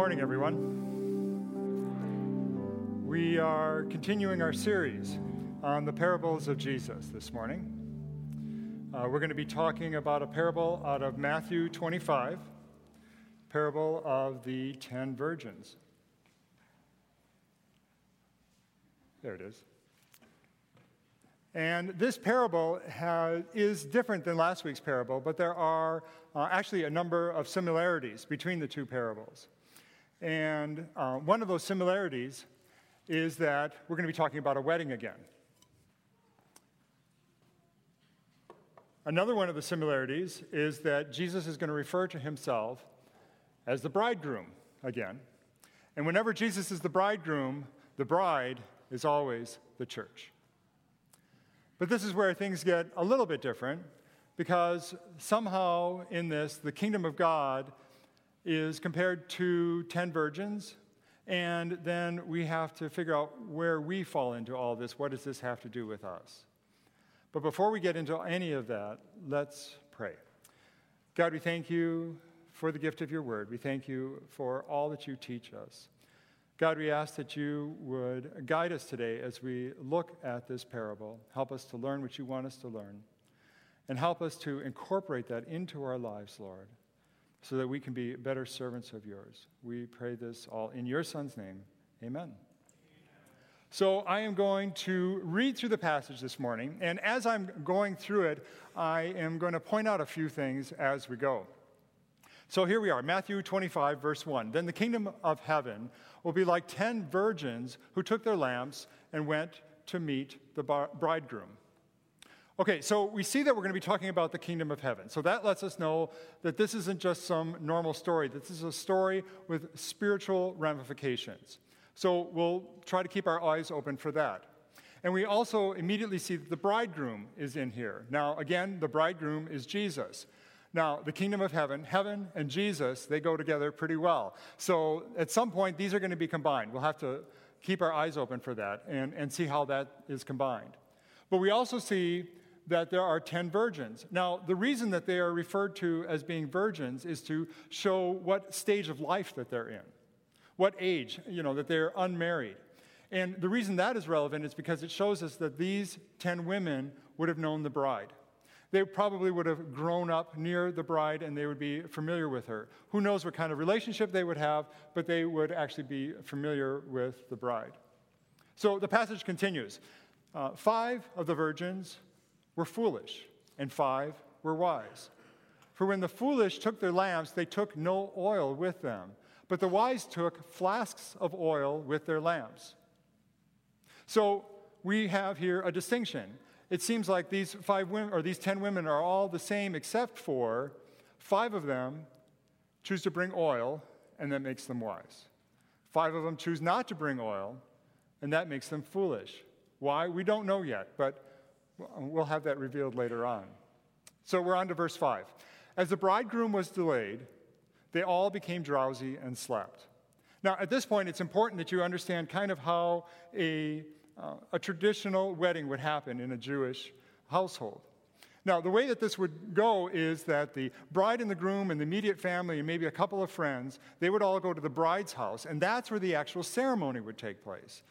Good morning, everyone. We are continuing our series on the parables of Jesus this morning. Uh, we're going to be talking about a parable out of Matthew 25, parable of the ten virgins. There it is. And this parable has, is different than last week's parable, but there are uh, actually a number of similarities between the two parables. And uh, one of those similarities is that we're going to be talking about a wedding again. Another one of the similarities is that Jesus is going to refer to himself as the bridegroom again. And whenever Jesus is the bridegroom, the bride is always the church. But this is where things get a little bit different because somehow in this, the kingdom of God is compared to 10 virgins, and then we have to figure out where we fall into all this. What does this have to do with us? But before we get into any of that, let's pray. God, we thank you for the gift of your word. We thank you for all that you teach us. God, we ask that you would guide us today as we look at this parable. Help us to learn what you want us to learn, and help us to incorporate that into our lives, Lord so that we can be better servants of yours. We pray this all in your Son's name. Amen. So, I am going to read through the passage this morning, and as I'm going through it, I am going to point out a few things as we go. So, here we are Matthew 25, verse 1. Then the kingdom of heaven will be like ten virgins who took their lamps and went to meet the bridegroom. Okay, so we see that we're going to be talking about the kingdom of heaven. So that lets us know that this isn't just some normal story, this is a story with spiritual ramifications. So we'll try to keep our eyes open for that. And we also immediately see that the bridegroom is in here. Now, again, the bridegroom is Jesus. Now, the kingdom of heaven, heaven and Jesus, they go together pretty well. So at some point, these are going to be combined. We'll have to keep our eyes open for that and, and see how that is combined. But we also see that there are 10 virgins. Now, the reason that they are referred to as being virgins is to show what stage of life that they're in, what age, you know, that they're unmarried. And the reason that is relevant is because it shows us that these 10 women would have known the bride. They probably would have grown up near the bride and they would be familiar with her. Who knows what kind of relationship they would have, but they would actually be familiar with the bride. So the passage continues. Uh, five of the virgins were foolish, and five were wise. For when the foolish took their lamps, they took no oil with them, but the wise took flasks of oil with their lamps. So we have here a distinction. It seems like these five women or these ten women are all the same except for five of them choose to bring oil, and that makes them wise. Five of them choose not to bring oil, and that makes them foolish. Why? We don't know yet, but We'll have that revealed later on. So we're on to verse 5. As the bridegroom was delayed, they all became drowsy and slept. Now, at this point, it's important that you understand kind of how a, uh, a traditional wedding would happen in a Jewish household. Now, the way that this would go is that the bride and the groom and the immediate family and maybe a couple of friends, they would all go to the bride's house, and that's where the actual ceremony would take place.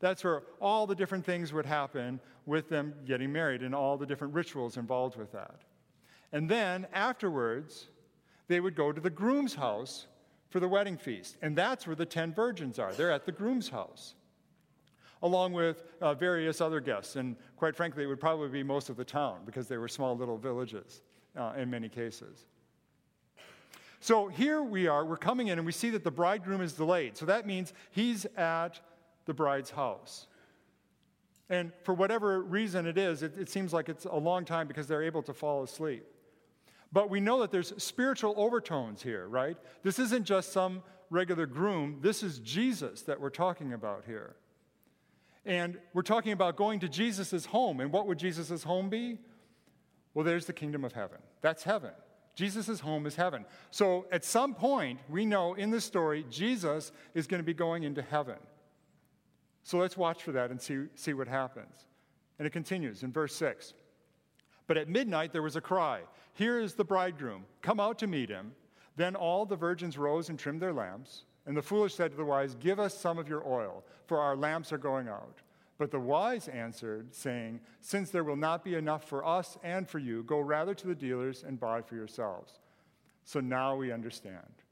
That's where all the different things would happen with them getting married and all the different rituals involved with that. And then afterwards, they would go to the groom's house for the wedding feast. And that's where the 10 virgins are. They're at the groom's house, along with uh, various other guests. And quite frankly, it would probably be most of the town because they were small little villages uh, in many cases. So here we are, we're coming in and we see that the bridegroom is delayed. So that means he's at the bride's house. And for whatever reason it is, it, it, seems like it's a long time because they're able to fall asleep. But we know that there's spiritual overtones here, right? This isn't just some regular groom, this is Jesus that we're talking about here. And we're talking about going to Jesus' home. And what would Jesus' home be? Well, there's the kingdom of heaven. That's heaven. Jesus' home is heaven. So at some point, we know in this story, Jesus is going to be going into heaven. So let's watch for that and see, see what happens. And it continues in verse 6. But at midnight there was a cry Here is the bridegroom, come out to meet him. Then all the virgins rose and trimmed their lamps. And the foolish said to the wise, Give us some of your oil, for our lamps are going out. But the wise answered, saying, Since there will not be enough for us and for you, go rather to the dealers and buy for yourselves. So now we understand.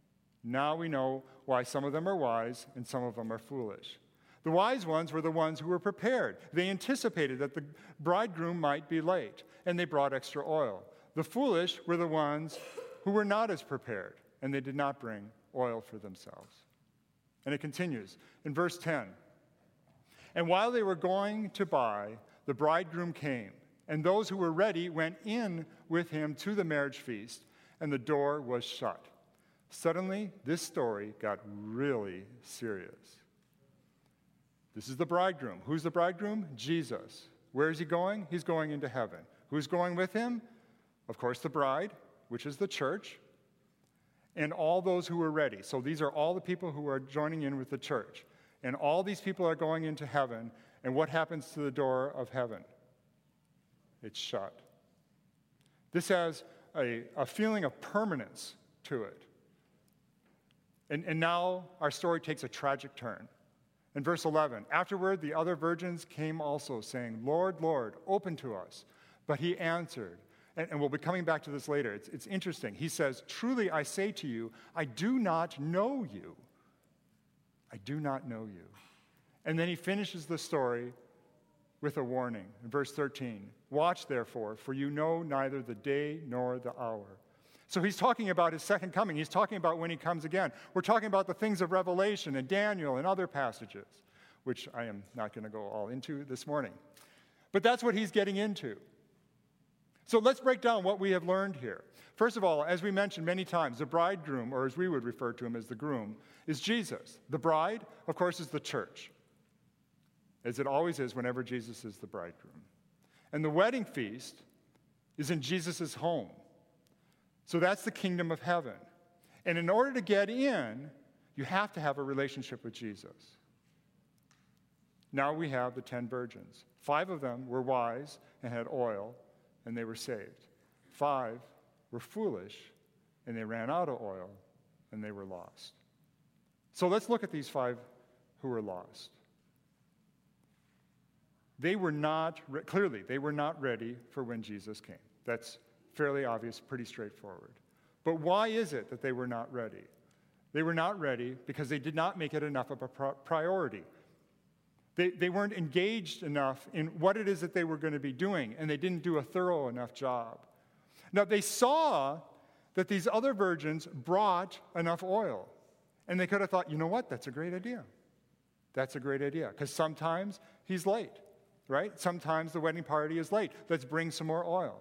Now we know why some of them are wise and some of them are foolish. The wise ones were the ones who were prepared. They anticipated that the bridegroom might be late, and they brought extra oil. The foolish were the ones who were not as prepared, and they did not bring oil for themselves. And it continues in verse 10. And while they were going to buy, the bridegroom came, and those who were ready went in with him to the marriage feast, and the door was shut. Suddenly, this story got really serious. This is the bridegroom. Who's the bridegroom? Jesus. Where is he going? He's going into heaven. Who's going with him? Of course, the bride, which is the church, and all those who are ready. So these are all the people who are joining in with the church. And all these people are going into heaven. And what happens to the door of heaven? It's shut. This has a, a feeling of permanence to it. And, and now our story takes a tragic turn. In verse 11, afterward the other virgins came also, saying, Lord, Lord, open to us. But he answered, and, and we'll be coming back to this later. It's, it's interesting. He says, Truly I say to you, I do not know you. I do not know you. And then he finishes the story with a warning in verse 13 Watch therefore, for you know neither the day nor the hour. So he's talking about his second coming. He's talking about when he comes again. We're talking about the things of Revelation and Daniel and other passages, which I am not going to go all into this morning. But that's what he's getting into. So let's break down what we have learned here. First of all, as we mentioned many times, the bridegroom, or as we would refer to him as the groom, is Jesus. The bride, of course, is the church, as it always is whenever Jesus is the bridegroom. And the wedding feast is in Jesus' home. So that's the kingdom of heaven. And in order to get in, you have to have a relationship with Jesus. Now we have the ten virgins. Five of them were wise and had oil, and they were saved. Five were foolish, and they ran out of oil, and they were lost. So let's look at these five who were lost. They were not, clearly, they were not ready for when Jesus came. That's fairly obvious, pretty straightforward. But why is it that they were not ready? They were not ready because they did not make it enough of a priority. They, they weren't engaged enough in what it is that they were going to be doing, and they didn't do a thorough enough job. Now, they saw that these other virgins brought enough oil, and they could have thought, you know what, that's a great idea. That's a great idea, because sometimes he's late, right? Sometimes the wedding party is late. Let's bring some more oil.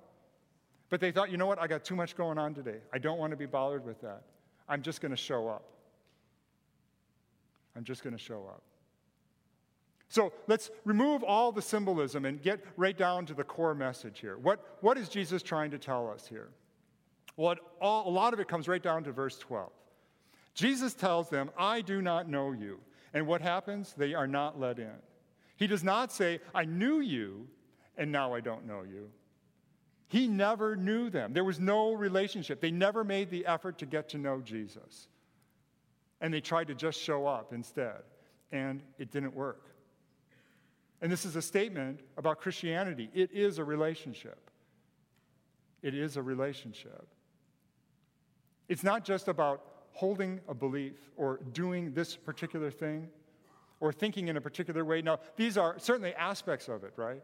But they thought, you know what, I got too much going on today. I don't want to be bothered with that. I'm just going to show up. I'm just going to show up. So let's remove all the symbolism and get right down to the core message here. What, what is Jesus trying to tell us here? Well, it, all, a lot of it comes right down to verse 12. Jesus tells them, I do not know you. And what happens? They are not let in. He does not say, I knew you, and now I don't know you. He never knew them. There was no relationship. They never made the effort to get to know Jesus. And they tried to just show up instead. And it didn't work. And this is a statement about Christianity. It is a relationship. It is a relationship. It's not just about holding a belief or doing this particular thing or thinking in a particular way. Now, these are certainly aspects of it, right?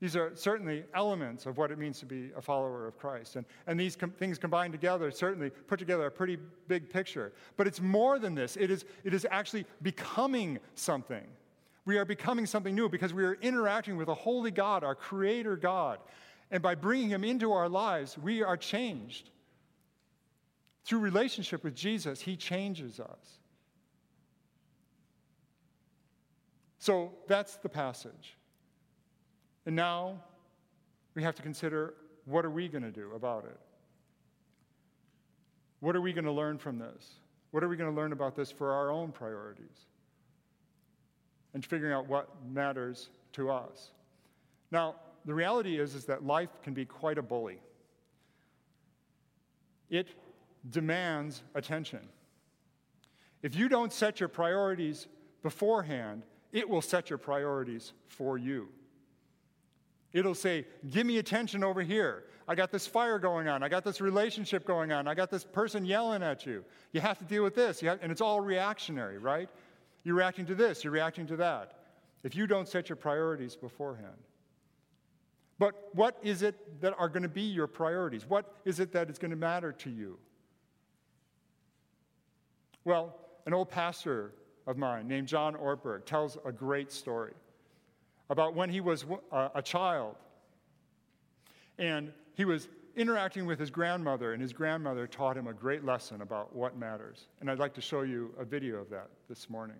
These are certainly elements of what it means to be a follower of Christ. And, and these com- things combined together certainly put together a pretty big picture. But it's more than this, it is, it is actually becoming something. We are becoming something new because we are interacting with a holy God, our Creator God. And by bringing Him into our lives, we are changed. Through relationship with Jesus, He changes us. So that's the passage. And now we have to consider what are we going to do about it? What are we going to learn from this? What are we going to learn about this for our own priorities? and figuring out what matters to us. Now, the reality is, is that life can be quite a bully. It demands attention. If you don't set your priorities beforehand, it will set your priorities for you. It'll say, Give me attention over here. I got this fire going on. I got this relationship going on. I got this person yelling at you. You have to deal with this. Have, and it's all reactionary, right? You're reacting to this, you're reacting to that. If you don't set your priorities beforehand. But what is it that are going to be your priorities? What is it that is going to matter to you? Well, an old pastor of mine named John Ortberg tells a great story about when he was uh, a child and he was interacting with his grandmother, and his grandmother taught him a great lesson about what matters. And I'd like to show you a video of that this morning.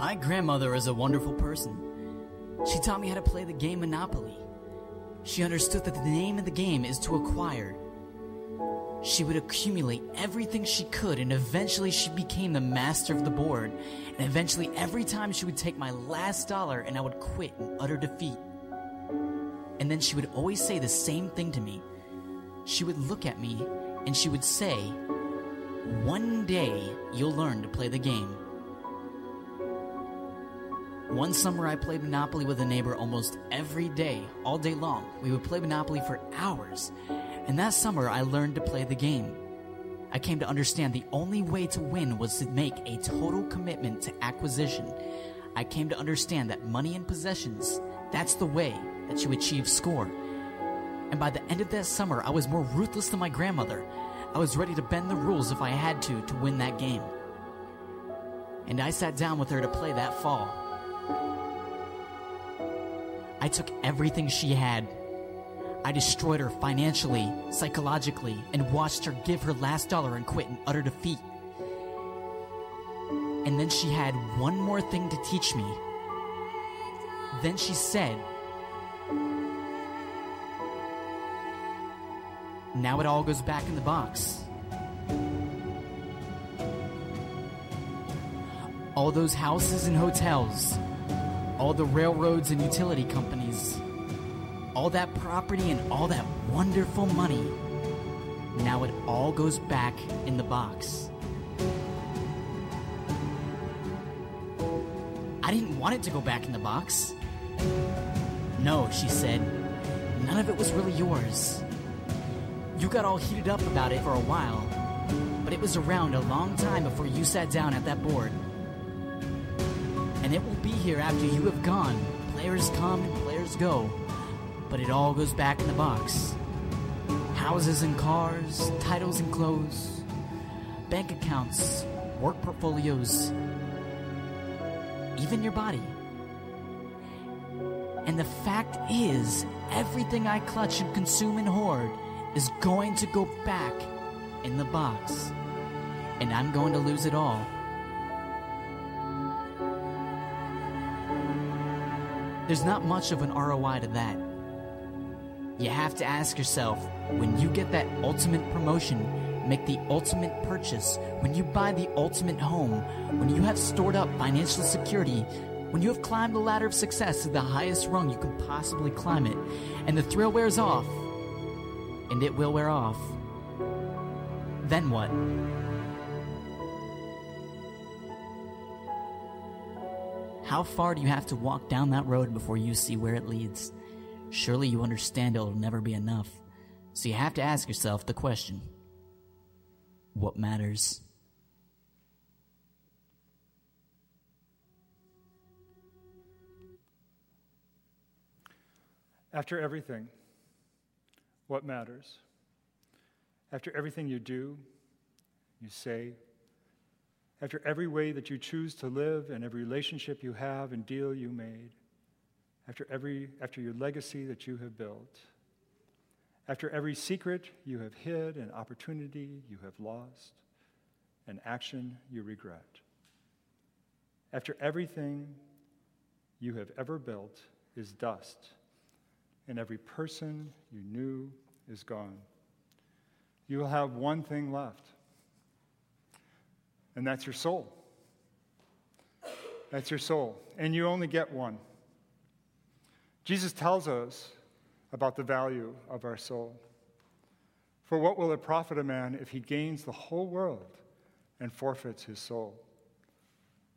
My grandmother is a wonderful person. She taught me how to play the game Monopoly. She understood that the name of the game is to acquire. She would accumulate everything she could, and eventually she became the master of the board. And eventually, every time she would take my last dollar and I would quit in utter defeat. And then she would always say the same thing to me. She would look at me and she would say, One day you'll learn to play the game. One summer, I played Monopoly with a neighbor almost every day, all day long. We would play Monopoly for hours. And that summer, I learned to play the game. I came to understand the only way to win was to make a total commitment to acquisition. I came to understand that money and possessions, that's the way that you achieve score. And by the end of that summer, I was more ruthless than my grandmother. I was ready to bend the rules if I had to to win that game. And I sat down with her to play that fall. I took everything she had. I destroyed her financially, psychologically, and watched her give her last dollar and quit in utter defeat. And then she had one more thing to teach me. Then she said, Now it all goes back in the box. All those houses and hotels, all the railroads and utility companies, all that property and all that wonderful money. Now it all goes back in the box. I didn't want it to go back in the box. No, she said. None of it was really yours. You got all heated up about it for a while, but it was around a long time before you sat down at that board and it will be here after you have gone. Players come and players go, but it all goes back in the box. Houses and cars, titles and clothes, bank accounts, work portfolios, even your body. And the fact is, everything I clutch and consume and hoard is going to go back in the box. And I'm going to lose it all. There's not much of an ROI to that. You have to ask yourself when you get that ultimate promotion, make the ultimate purchase, when you buy the ultimate home, when you have stored up financial security, when you have climbed the ladder of success to the highest rung you can possibly climb it, and the thrill wears off, and it will wear off, then what? How far do you have to walk down that road before you see where it leads? Surely you understand it'll never be enough. So you have to ask yourself the question what matters? After everything, what matters? After everything you do, you say, after every way that you choose to live and every relationship you have and deal you made, after, every, after your legacy that you have built, after every secret you have hid and opportunity you have lost, and action you regret, after everything you have ever built is dust, and every person you knew is gone, you will have one thing left and that's your soul. That's your soul. And you only get one. Jesus tells us about the value of our soul. For what will it profit a man if he gains the whole world and forfeits his soul?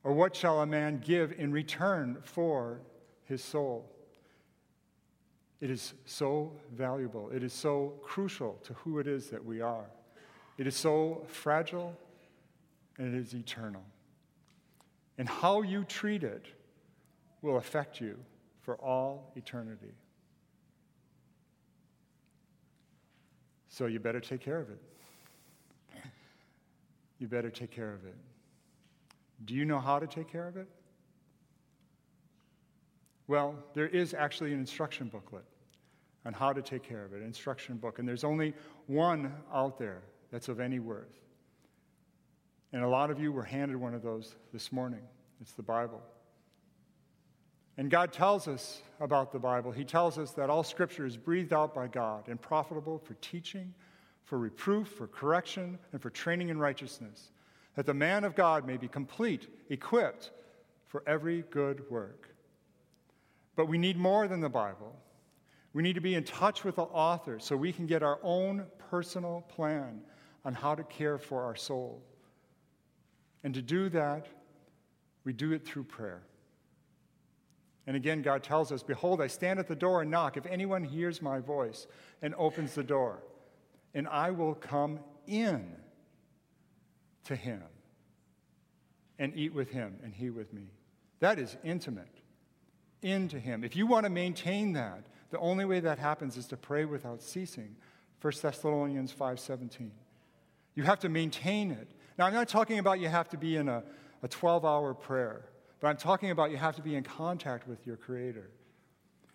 Or what shall a man give in return for his soul? It is so valuable. It is so crucial to who it is that we are. It is so fragile and it is eternal. And how you treat it will affect you for all eternity. So you better take care of it. You better take care of it. Do you know how to take care of it? Well, there is actually an instruction booklet on how to take care of it, an instruction book. And there's only one out there that's of any worth. And a lot of you were handed one of those this morning. It's the Bible. And God tells us about the Bible. He tells us that all scripture is breathed out by God and profitable for teaching, for reproof, for correction, and for training in righteousness, that the man of God may be complete, equipped for every good work. But we need more than the Bible. We need to be in touch with the author so we can get our own personal plan on how to care for our soul. And to do that, we do it through prayer. And again, God tells us, Behold, I stand at the door and knock. If anyone hears my voice and opens the door, and I will come in to him and eat with him and he with me. That is intimate. Into him. If you want to maintain that, the only way that happens is to pray without ceasing. 1 Thessalonians 5:17. You have to maintain it. Now, I'm not talking about you have to be in a, a 12 hour prayer, but I'm talking about you have to be in contact with your Creator.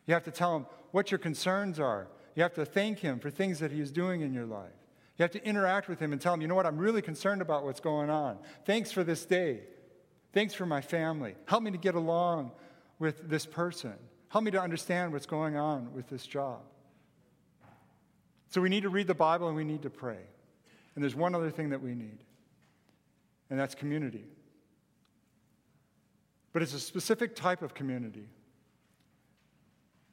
You have to tell Him what your concerns are. You have to thank Him for things that He is doing in your life. You have to interact with Him and tell Him, you know what, I'm really concerned about what's going on. Thanks for this day. Thanks for my family. Help me to get along with this person. Help me to understand what's going on with this job. So we need to read the Bible and we need to pray. And there's one other thing that we need, and that's community. But it's a specific type of community.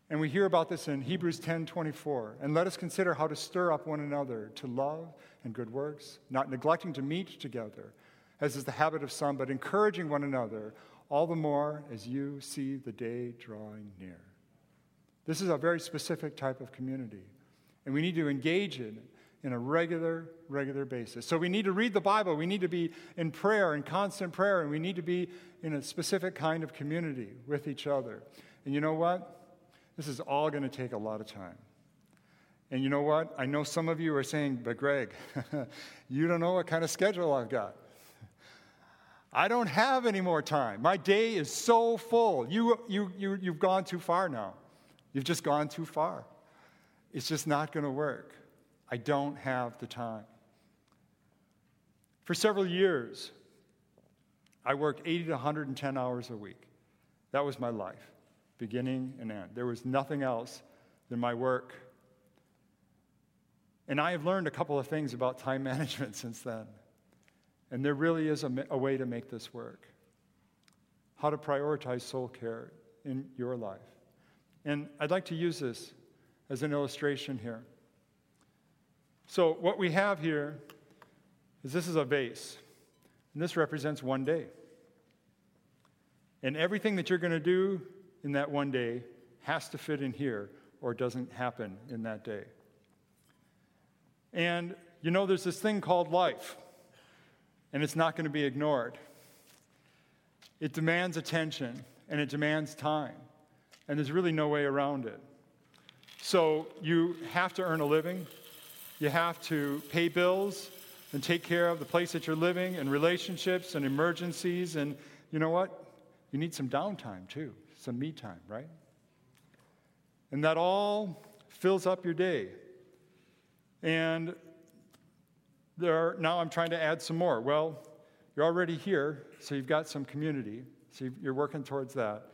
And we hear about this in Hebrews 10 24. And let us consider how to stir up one another to love and good works, not neglecting to meet together, as is the habit of some, but encouraging one another, all the more as you see the day drawing near. This is a very specific type of community. And we need to engage in it in a regular, regular basis. So we need to read the Bible. We need to be in prayer, in constant prayer, and we need to be in a specific kind of community with each other. And you know what? This is all going to take a lot of time. And you know what? I know some of you are saying, but Greg, you don't know what kind of schedule I've got. I don't have any more time. My day is so full. You, you, you, you've gone too far now. You've just gone too far. It's just not going to work. I don't have the time. For several years, I worked 80 to 110 hours a week. That was my life, beginning and end. There was nothing else than my work. And I have learned a couple of things about time management since then. And there really is a, a way to make this work. How to prioritize soul care in your life. And I'd like to use this as an illustration here. So, what we have here is this is a vase, and this represents one day. And everything that you're going to do in that one day has to fit in here, or doesn't happen in that day. And you know, there's this thing called life, and it's not going to be ignored. It demands attention, and it demands time, and there's really no way around it. So, you have to earn a living. You have to pay bills and take care of the place that you're living and relationships and emergencies. And you know what? You need some downtime too, some me time, right? And that all fills up your day. And there are, now I'm trying to add some more. Well, you're already here, so you've got some community. So you're working towards that.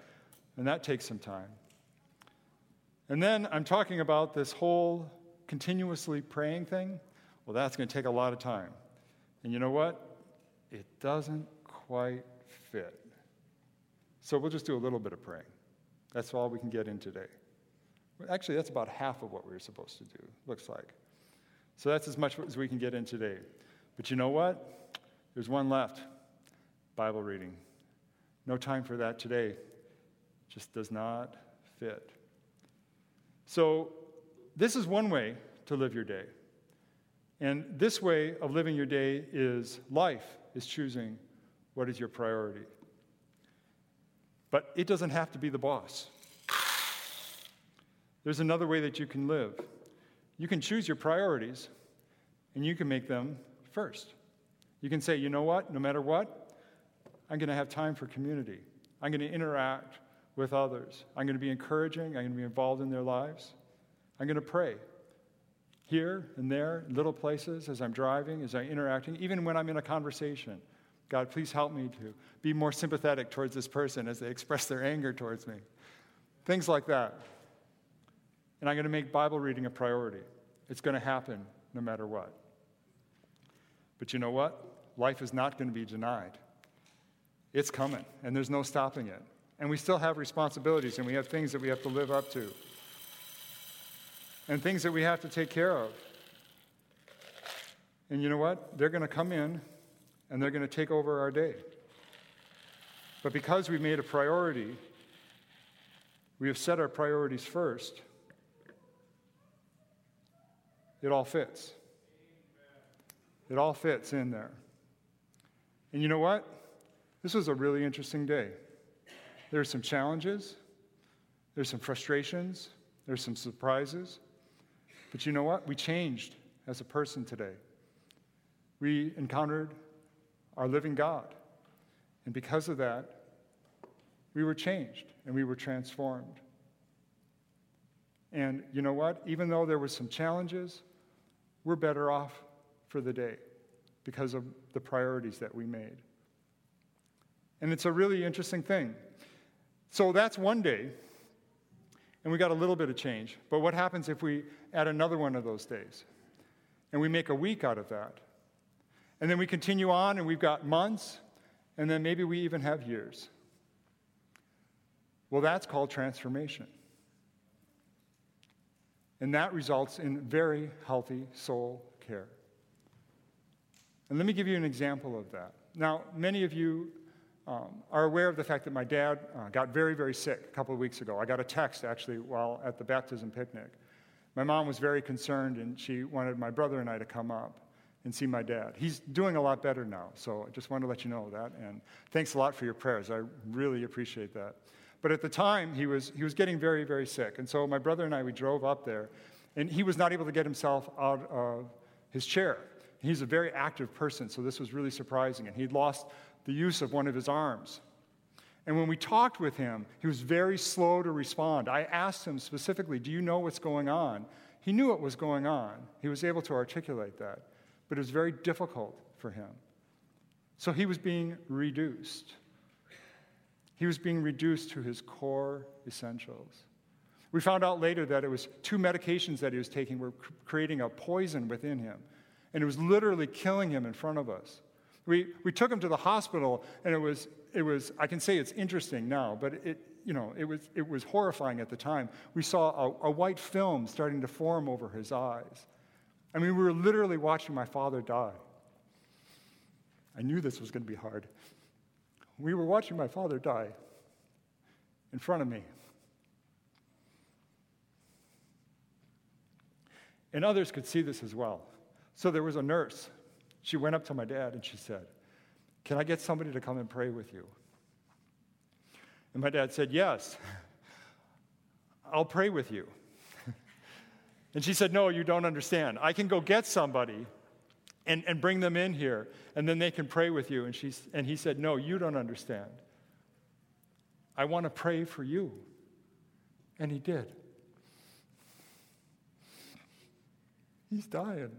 And that takes some time. And then I'm talking about this whole continuously praying thing, well, that's going to take a lot of time. And you know what? it doesn't quite fit. So we'll just do a little bit of praying. That's all we can get in today. Actually, that's about half of what we were supposed to do, looks like. So that's as much as we can get in today. But you know what? There's one left Bible reading. No time for that today. Just does not fit. So, this is one way to live your day. And this way of living your day is life, is choosing what is your priority. But it doesn't have to be the boss. There's another way that you can live. You can choose your priorities and you can make them first. You can say, you know what, no matter what, I'm going to have time for community. I'm going to interact with others. I'm going to be encouraging. I'm going to be involved in their lives. I'm going to pray here and there, little places, as I'm driving, as I'm interacting, even when I'm in a conversation. God, please help me to be more sympathetic towards this person as they express their anger towards me. Things like that. And I'm going to make Bible reading a priority. It's going to happen no matter what. But you know what? Life is not going to be denied. It's coming, and there's no stopping it. And we still have responsibilities, and we have things that we have to live up to, and things that we have to take care of. And you know what? They're going to come in and they're going to take over our day. But because we made a priority, we have set our priorities first, it all fits. It all fits in there. And you know what? This was a really interesting day. There's some challenges, there's some frustrations, there's some surprises. But you know what? We changed as a person today. We encountered our living God. And because of that, we were changed and we were transformed. And you know what? Even though there were some challenges, we're better off for the day because of the priorities that we made. And it's a really interesting thing. So that's one day, and we got a little bit of change. But what happens if we add another one of those days? And we make a week out of that? And then we continue on, and we've got months, and then maybe we even have years. Well, that's called transformation. And that results in very healthy soul care. And let me give you an example of that. Now, many of you um, are aware of the fact that my dad uh, got very, very sick a couple of weeks ago. I got a text actually while at the baptism picnic. My mom was very concerned, and she wanted my brother and I to come up and see my dad. He's doing a lot better now, so I just wanted to let you know that. And thanks a lot for your prayers. I really appreciate that. But at the time, he was, he was getting very, very sick. And so my brother and I, we drove up there, and he was not able to get himself out of his chair. He's a very active person, so this was really surprising. And he'd lost the use of one of his arms. And when we talked with him, he was very slow to respond. I asked him specifically, Do you know what's going on? He knew what was going on. He was able to articulate that but it was very difficult for him. So he was being reduced. He was being reduced to his core essentials. We found out later that it was two medications that he was taking were creating a poison within him, and it was literally killing him in front of us. We, we took him to the hospital, and it was, it was, I can say it's interesting now, but it, you know, it was, it was horrifying at the time. We saw a, a white film starting to form over his eyes. I mean, we were literally watching my father die. I knew this was going to be hard. We were watching my father die in front of me. And others could see this as well. So there was a nurse. She went up to my dad and she said, Can I get somebody to come and pray with you? And my dad said, Yes, I'll pray with you. And she said, No, you don't understand. I can go get somebody and, and bring them in here, and then they can pray with you. And, she, and he said, No, you don't understand. I want to pray for you. And he did. He's dying.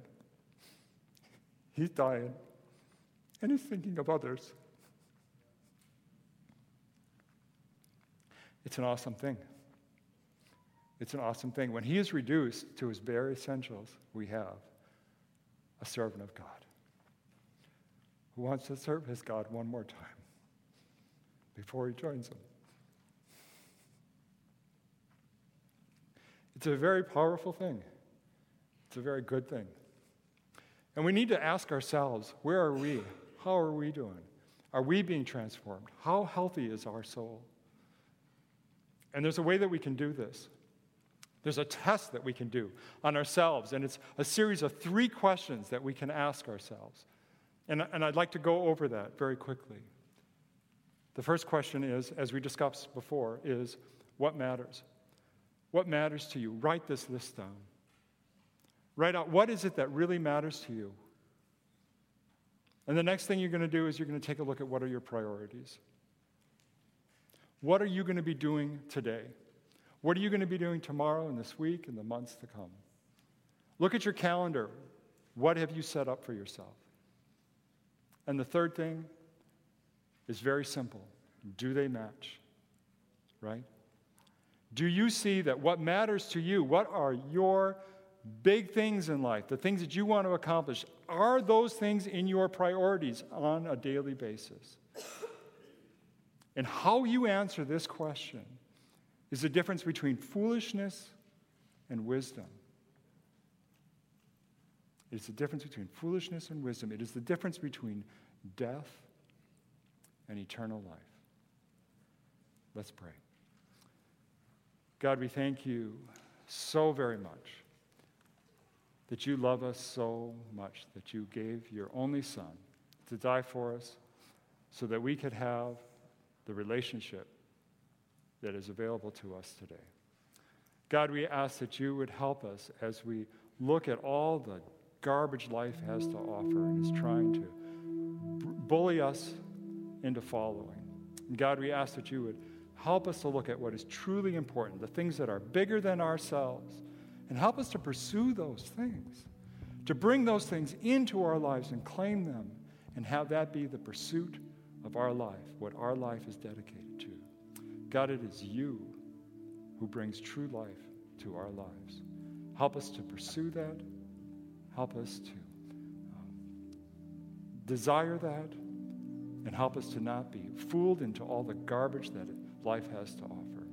He's dying. And he's thinking of others. It's an awesome thing. It's an awesome thing. When he is reduced to his bare essentials, we have a servant of God. who wants to serve his God one more time before he joins him. It's a very powerful thing. It's a very good thing. And we need to ask ourselves where are we? How are we doing? Are we being transformed? How healthy is our soul? And there's a way that we can do this. There's a test that we can do on ourselves, and it's a series of three questions that we can ask ourselves. And, and I'd like to go over that very quickly. The first question is, as we discussed before, is what matters? What matters to you? Write this list down. Write out what is it that really matters to you? And the next thing you're going to do is you're going to take a look at what are your priorities. What are you going to be doing today? What are you going to be doing tomorrow and this week and the months to come? Look at your calendar. What have you set up for yourself? And the third thing is very simple do they match? Right? Do you see that what matters to you, what are your big things in life, the things that you want to accomplish, are those things in your priorities on a daily basis? And how you answer this question is the difference between foolishness and wisdom. It is the difference between foolishness and wisdom. It is the difference between death and eternal life. Let's pray. God, we thank you so very much that you love us so much that you gave your only Son to die for us so that we could have the relationship that is available to us today. God, we ask that you would help us as we look at all the garbage life has to offer and is trying to bully us into following. And God, we ask that you would help us to look at what is truly important, the things that are bigger than ourselves, and help us to pursue those things, to bring those things into our lives and claim them, and have that be the pursuit of our life, what our life is dedicated to. God, it is you who brings true life to our lives. Help us to pursue that. Help us to um, desire that. And help us to not be fooled into all the garbage that life has to offer.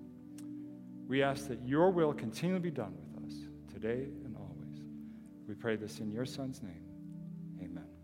We ask that your will continue to be done with today and always. We pray this in your Son's name. Amen.